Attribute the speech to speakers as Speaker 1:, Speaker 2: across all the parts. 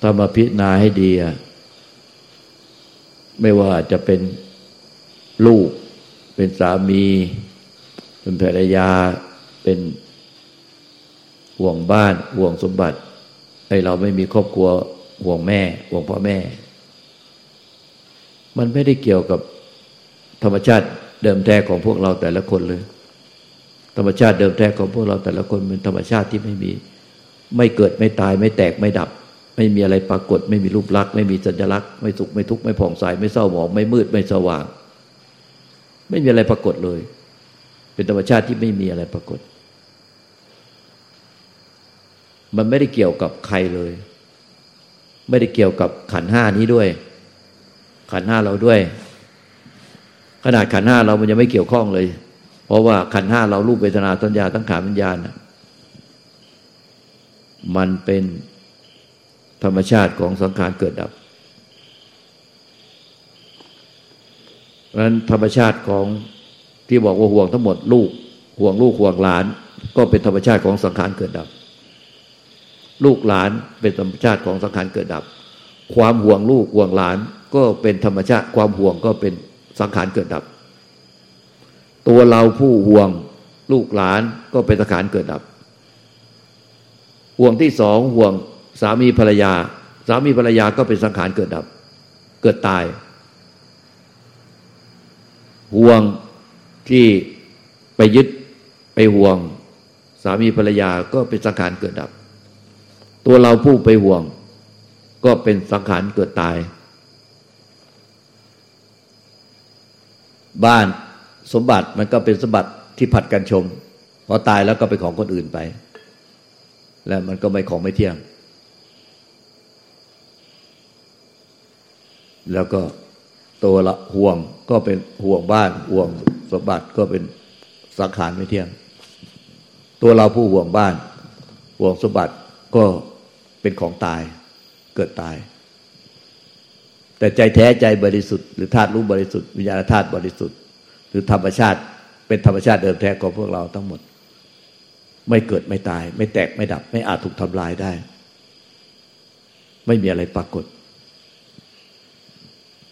Speaker 1: ถ้ามาพิจารณาให้ดีอะไม่ว่าจะเป็นลูก เป็นสามี เป็นภรรยา เป็นห่วงบ้าน ห่วงสมบัติ ให้เราไม่มีครอบครัวห่วงแม่ ห่วงพ่อแม่ มันไม่ได้เกี่ยวกับธรรมชาติเดิมแท้ของพวกเราแต่ละคนเลย ธรรมชาติเดิมแท้ของพวกเราแต่ละคนเป็นธรรมชาติที่ไม่มี ไม่เกิดไม่ตายไม่แตกไม่ดับ ไม่มีอะไรปรากฏ ไม่มีรูปลักษณ์ไม่มีสัญลักษณ์ไม่สุขไม่ทุกข์ไม่ผ่องใสไม่เศร้าหมองไม่มืดไม่สว่าง ไม่มีอะไรปรากฏเลย เป็นธรรมชาติที่ไม่มีอะไรปรากฏ มันไม่ได้เกี่ยวกับใครเลย ไม่ได้เกี่ยวกับขันห้านี้ด้วย ขันห้าเราด้วย ขนาดขันห้าเรามันยังไม่เกี่ยวข้องเลย เพราะว่าขันห้าเรารูปเวทนาสัญญาตั้งขาวิญญาณมันเป็น ธรรมชาติของสังขารเกิดดับ เพราะนั้นธรรมชาติของที่บอกว่าห่วงทั้งหมดลูก ห่วงลูกห่วงหลาน ก็เป็นธรรมชาติของสังขารเกิดดับ ลูกหลานเป็นธรรมชาติของสังขารเกิดดับ ความห่วงลูกห่วงหลาน ก็เป็นธรรมชาติความห่วงก็เป็นสังขารเกิดดับ ตัวเราผู้ห่วงลูกหลานก็เป็นสังขารเกิดดับ ห่วงที่สองห่วง สามีภรรยา สามีภรรยาก็เป็นสังขารเกิดดับ เกิดตาย ห่วงที่ไปยึดไปห่วง สามีภรรยาก็เป็นสังขารเกิดดับ ตัวเราผู้ไปห่วง ก็เป็นสังขารเกิดตาย บ้านสมบัติมันก็เป็นสมบัติที่ผัดกันชมพอตายแล้วก็ไปของคนอื่นไป แล้วมันก็ไม่ของไม่เที่ยง แล้วก็ตัวละห่วงก็เป็นห่วงบ้านห่วงสมบัติก็เป็นสังขารไม่เที่ยง ตัวเราผู้ห่วงบ้าน ห่วงสมบัติก็เป็นของตายเกิดตาย แต่ใจแท้ใจบริสุทธิ์หรือธาตุรู้บริสุทธิ์วิญญาณธาตุบริสุทธิ์ หรือธรรมชาติเป็นธรรมชาติเดิมแท้ของพวกเราทั้งหมด ไม่เกิดไม่ตาย ไม่แตกไม่ดับ ไม่อาจถูกทำลายได้ ไม่มีอะไรปรากฏ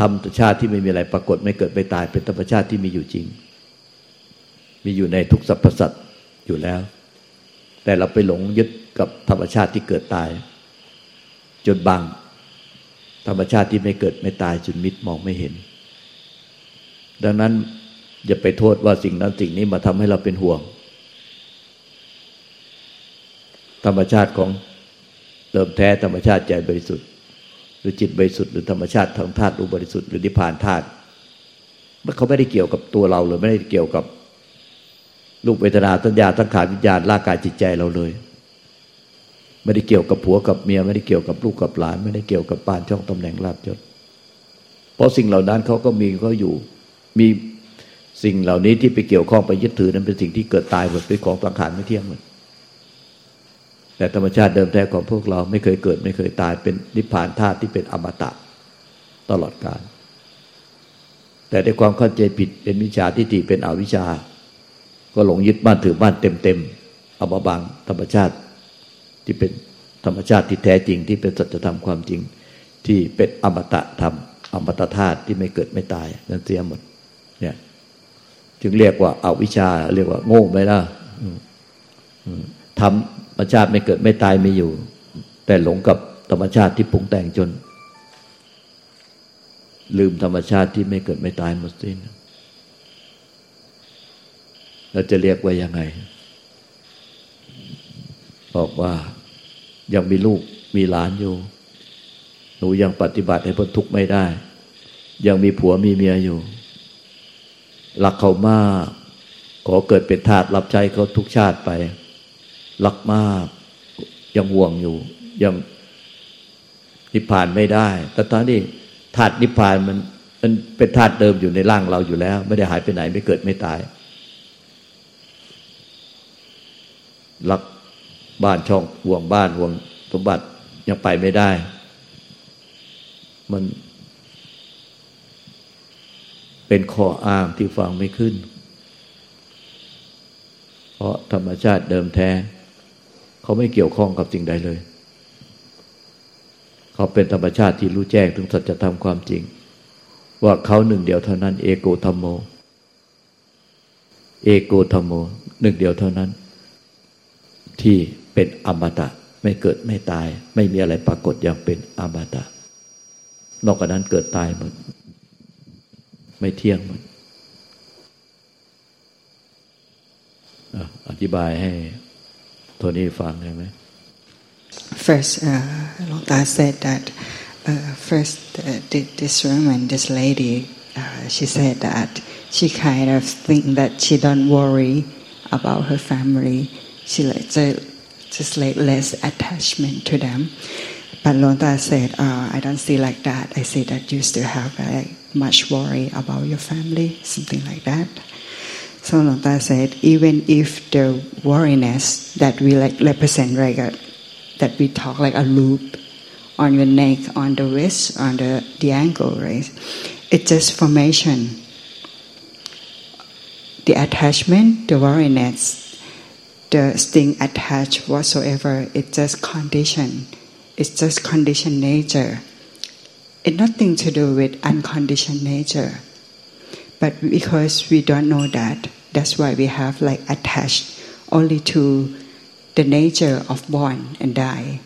Speaker 1: ธรรมชาติที่ไม่มีอะไรปรากฏไม่เกิดไม่ตายเป็นธรรมชาติที่มีอยู่จริง มีอยู่ในทุกสรรพสัตว์อยู่แล้ว แต่เราไปหลงยึดกับธรรมชาติที่เกิดตาย จนบัง ธรรมชาติที่ไม่เกิดไม่ตายจนมิดมองไม่เห็น ดังนั้นอย่าไปโทษว่าสิ่งนั้นสิ่งนี้มาทำให้เราเป็นห่วง ธรรมชาติของเริ่มแท้ธรรมชาติใจบริสุทธิ์ หรือจิตบริสุทธิ์หรือธรรมชาติทางธาตุรู้บริสุทธิ์หรือนิพพานธาตุเขาไม่ได้เกี่ยวกับตัวเราเลยไม่ได้เกี่ยวกับลูกเวทนาสัญญาทั้งขาวิญญาณร่างกายจิตใจเราเลย ไม่ได้เกี่ยวกับผัวกับเมีย ไม่ได้เกี่ยวกับลูกกับหลาน ไม่ได้เกี่ยวกับปานช่องตำแหน่งลาบยศเพราะสิ่งเหล่านั้นเขาก็มีเขาอยู่มีสิ่งเหล่านี้ที่ไปเกี่ยวข้องไปยึดถือนั้นเป็นสิ่งที่เกิดตายหมดเป็นของสังขารไม่เที่ยงหมด แต่ธรรมชาติเดิมแท้ของพวกเราไม่เคยเกิด ไม่เคยตายเป็นนิพพานธาตุที่เป็นอมตะตลอดกาลแต่ในความเข้าใจผิดเป็นวิชาทิฏฐิเป็นอวิชา ก็หลงยึดบ้านถือบ้านเต็มๆเอามาบังธรรมชาติที่เป็นธรรมชาติที่แท้จริงที่เป็นสัจธรรมความจริงที่เป็นอมตะธรรม อมตะธาตุที่ไม่เกิดไม่ตายนั่นเสียหมดเนี่ยจึงเรียกว่าอาวิชชา เรียกว่าโง่ไปละธรร มธรรมชาติไม่เกิดไม่ตายไม่อยู่ แต่หลงกับธรรมชาติที่ปรุงแต่งจน ลืมธรรมชาติที่ไม่เกิดไม่ตายหมดสิ้นเราจะเรียกว่ายังไง บอกว่ายังมีลูกมีหลานอยู่ หนูยังปฏิบัติให้พ้นทุกข์ไม่ได้ ยังมีผัวมีเมียอยู่รักเขามาก ขอเกิดเป็นทาสรับใช้เขาทุกชาติไป รักมาก ยังห่วงอยู่ ยังนิพพานไม่ได้ แต่ตอนนี้ธาตุนิพพานมันมันเป็นธาตุเดิมอยู่ในร่างเราอยู่แล้ว ไม่ได้หายไปไหนไม่เกิดไม่ตาย รักบ้านช่องห่วงบ้านห่วงสมบัติยังไปไม่ได้ มันเป็นข้ออ้างที่ฟังไม่ขึ้น เพราะธรรมชาติเดิมแท้ เขาไม่เกี่ยวข้องกับสิ่งใดเลย เขาเป็นธรรมชาติที่รู้แจ้งถึงสัจธรรมความจริง ว่าเขาหนึ่งเดียวเท่านั้น เอโกธรรมโม เอโกธรรมโม หนึ่งเดียวเท่านั้น ที่เป็นอมตะไม่เกิดไม่ตาย ไม่มีอะไรปรากฏอย่างเป็นอมตะ นอกจากนั้นเกิดตายหมดไม่เที่ยงหมดอธิบายให้ โทนี่ฟังได้ไหม
Speaker 2: First, uh, Longta said that uh, first uh, this woman, this lady, uh, she said that she kind of think that she don't worry about her family. She like just, just like less attachment to them. But Longta said, uh, I don't see like that. I see that you still have like much worry about your family, something like that. So Longta said, even if the worriness that we like represent like a that we talk like a loop on your neck, on the wrist, on the, the ankle, right? It's just formation. The attachment, the worriness, the sting attached whatsoever, it's just condition. It's just conditioned nature. It's nothing to do with unconditioned nature. But because we don't know that, that's why we have like attached only to the nature of born and die.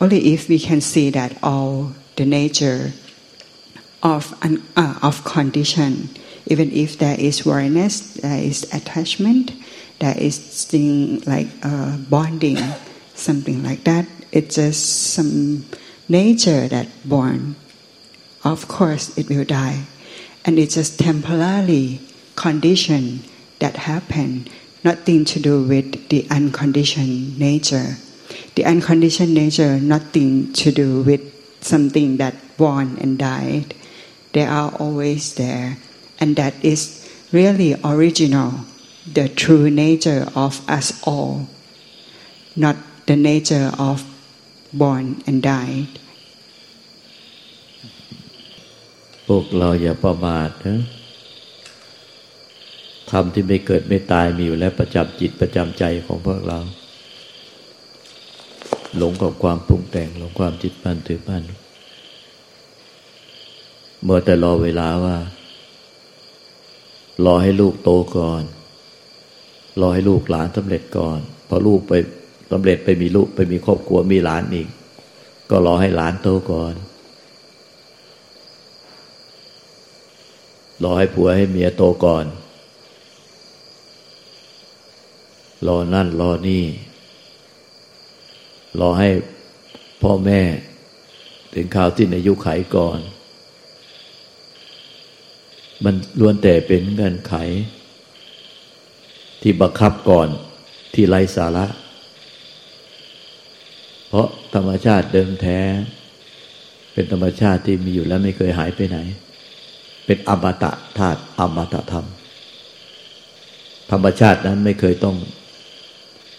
Speaker 2: Only if we can see that all the nature of uh, of condition, even if there is weariness, there is attachment, there is thing like uh, bonding, something like that. It's just some nature that born. Of course, it will die, and it's just temporarily condition that happen nothing to do with the unconditioned nature. The unconditioned nature, nothing to do with something that born and died. They are always there, and that is really original, the true nature of us all, not the nature of born and died.
Speaker 1: พวกเราอย่าประมาทนะ ธรรมที่ไม่เกิดไม่ตายมีอยู่แล้วประจำจิตประจำใจของพวกเรา หลงกับความปรุงแต่งหลงความจิตปั้นถือปั้นเมื่อแต่รอเวลาว่า รอให้ลูกโตก่อน รอให้ลูกหลานสำเร็จก่อน พอลูกไปสำเร็จไปมีลูกไปมีครอบครัวมีหลานอีก ก็รอให้หลานโตก่อนรอให้ผัวให้เมียโตก่อน รอนั่นรอนี่ รอให้พ่อแม่ ถึงข่าวที่ในยุคไขก่อน มันล้วนแต่เป็นเงินไข ที่บังคับก่อนที่ไร้สาระ เพราะธรรมชาติเดิมแท้ เป็นธรรมชาติที่มีอยู่แล้วไม่เคยหายไปไหน เป็นอมตะธาตุอมตะธรรมธรรมชาตินั้นไม่เคยต้อง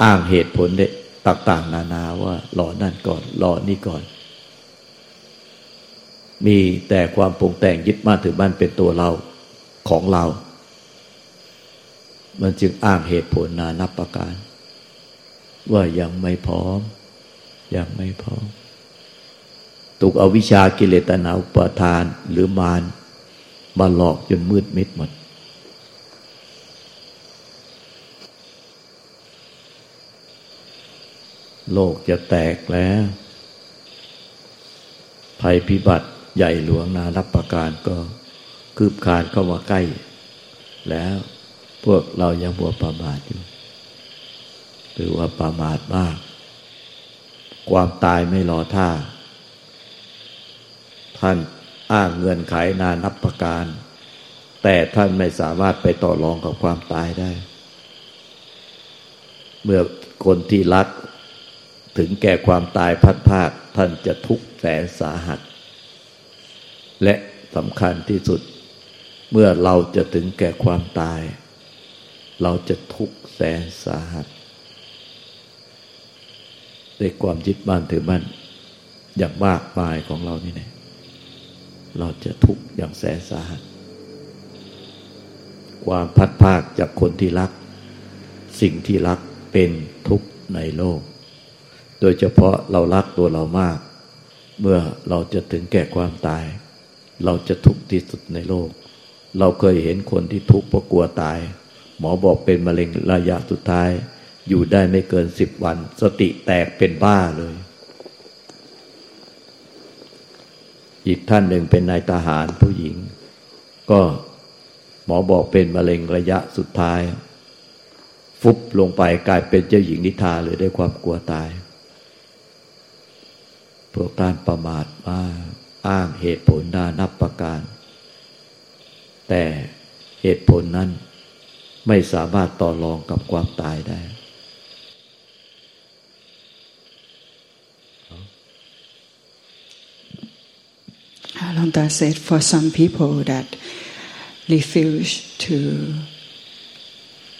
Speaker 1: อ้างเหตุผลเด็ต่างๆ นานาว่ารอนั่นก่อนรอนี่ก่อน มีแต่ความปรุงแต่งยึดมั่นถือมั่นเป็นตัวเราของเรา มันจึงอ้างเหตุผลนานับประการ ว่ายังไม่พร้อม ยังไม่พร้อมถูกอวิชากิเลสตนาอุปทานหรือมารมาหลอกจนมืดมิดหมด โลกจะแตกแล้ว ภัยพิบัติใหญ่หลวงนารับประการก็คืบคานเข้ามาใกล้ แล้วพวกเรายังบัวประมาทอยู่หรือว่าประมาทมาก ความตายไม่รอท่า ท่านอ้างเงินไขนานับประการ แต่ท่านไม่สามารถไปต่อรองกับความตายได้ เมื่อคนที่รัก ถึงแก่ความตายพัดภาคท่านจะทุกข์แสนสาหัส และสำคัญที่สุด เมื่อเราจะถึงแก่ความตาย เราจะทุกข์แสนสาหัสด้วยความยึดบ้านถือบ้านอย่างมากมายของเรานี่แน่เราจะทุกข์อย่างแสนสาหัส ความพัดภาคจากคนที่รัก สิ่งที่รักเป็นทุกข์ในโลก โดยเฉพาะเรารักตัวเรามาก เมื่อเราจะถึงแก่ความตาย เราจะทุกข์ที่สุดในโลก เราเคยเห็นคนที่ทุกข์เพราะกลัวตาย หมอบอกเป็นมะเร็งระยะสุดท้าย อยู่ได้ไม่เกินสิบวัน สติแตกเป็นบ้าเลย อีกท่านหนึ่งเป็นนายทหารผู้หญิง ก็หมอบอกเป็นมะเร็งระยะสุดท้าย ฟุบลงไปกลายเป็นเจ้าหญิงนิทาเลยด้วยความกลัวตาย พวกการประมาทมาอ้างเหตุผลนานับประการ แต่เหตุผลนั้นไม่สามารถต่อรองกับความตายได้
Speaker 2: Alonda said for some people that refuse to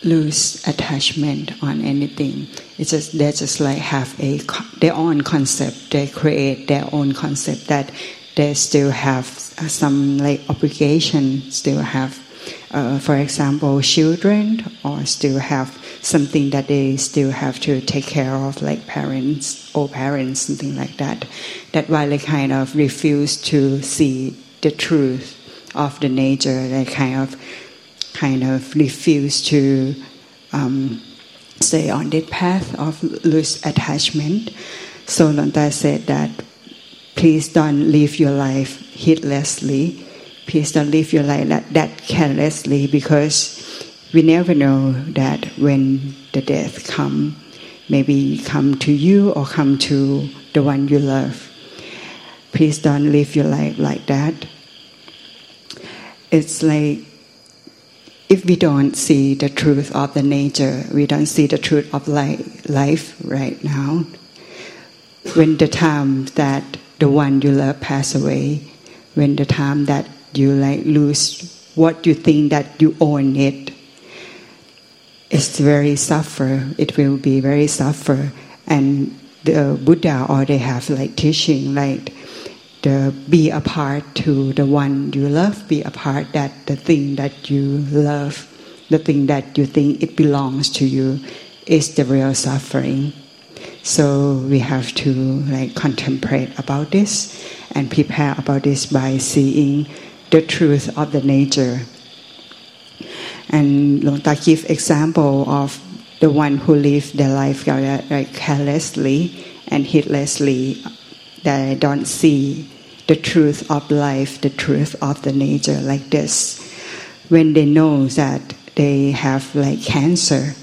Speaker 2: lose attachment on anything. It's just they just like have a their own concept. They create their own concept that they still have some like obligation. Still have, uh, for example, children, or still have something that they still have to take care of, like parents or parents, something like that. That why they kind of refuse to see the truth of the nature. They kind of kind of refuse to um, stay on that path of loose attachment. So Lanta said that please don't live your life heedlessly. Please don't live your life that, that carelessly because we never know that when the death come, maybe come to you or come to the one you love. Please don't live your life like that. It's like if we don't see the truth of the nature, we don't see the truth of life right now. When the time that the one you love pass away, when the time that you like lose what you think that you own it, it's very suffer. It will be very suffer. And the Buddha they have like teaching like the be apart to the one you love, be apart that the thing that you love, the thing that you think it belongs to you is the real suffering. So we have to like contemplate about this and prepare about this by seeing the truth of the nature and Long Ta give example of the one who live their life like carelessly and heedlessly, that don't see the truth of life, the truth of the nature like this. When they know that they have like cancer,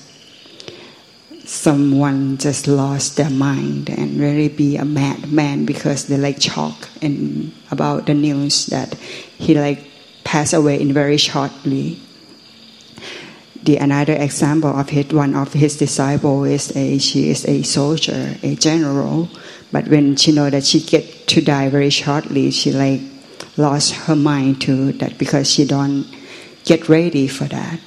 Speaker 2: someone just lost their mind and really be a madman because they like shock and about the news that he like passed away in very shortly the another example of his one of his disciple is a she is a soldier, a general, but when she know that she get to die very shortly, she like lost her mind to that because she don't get ready for that.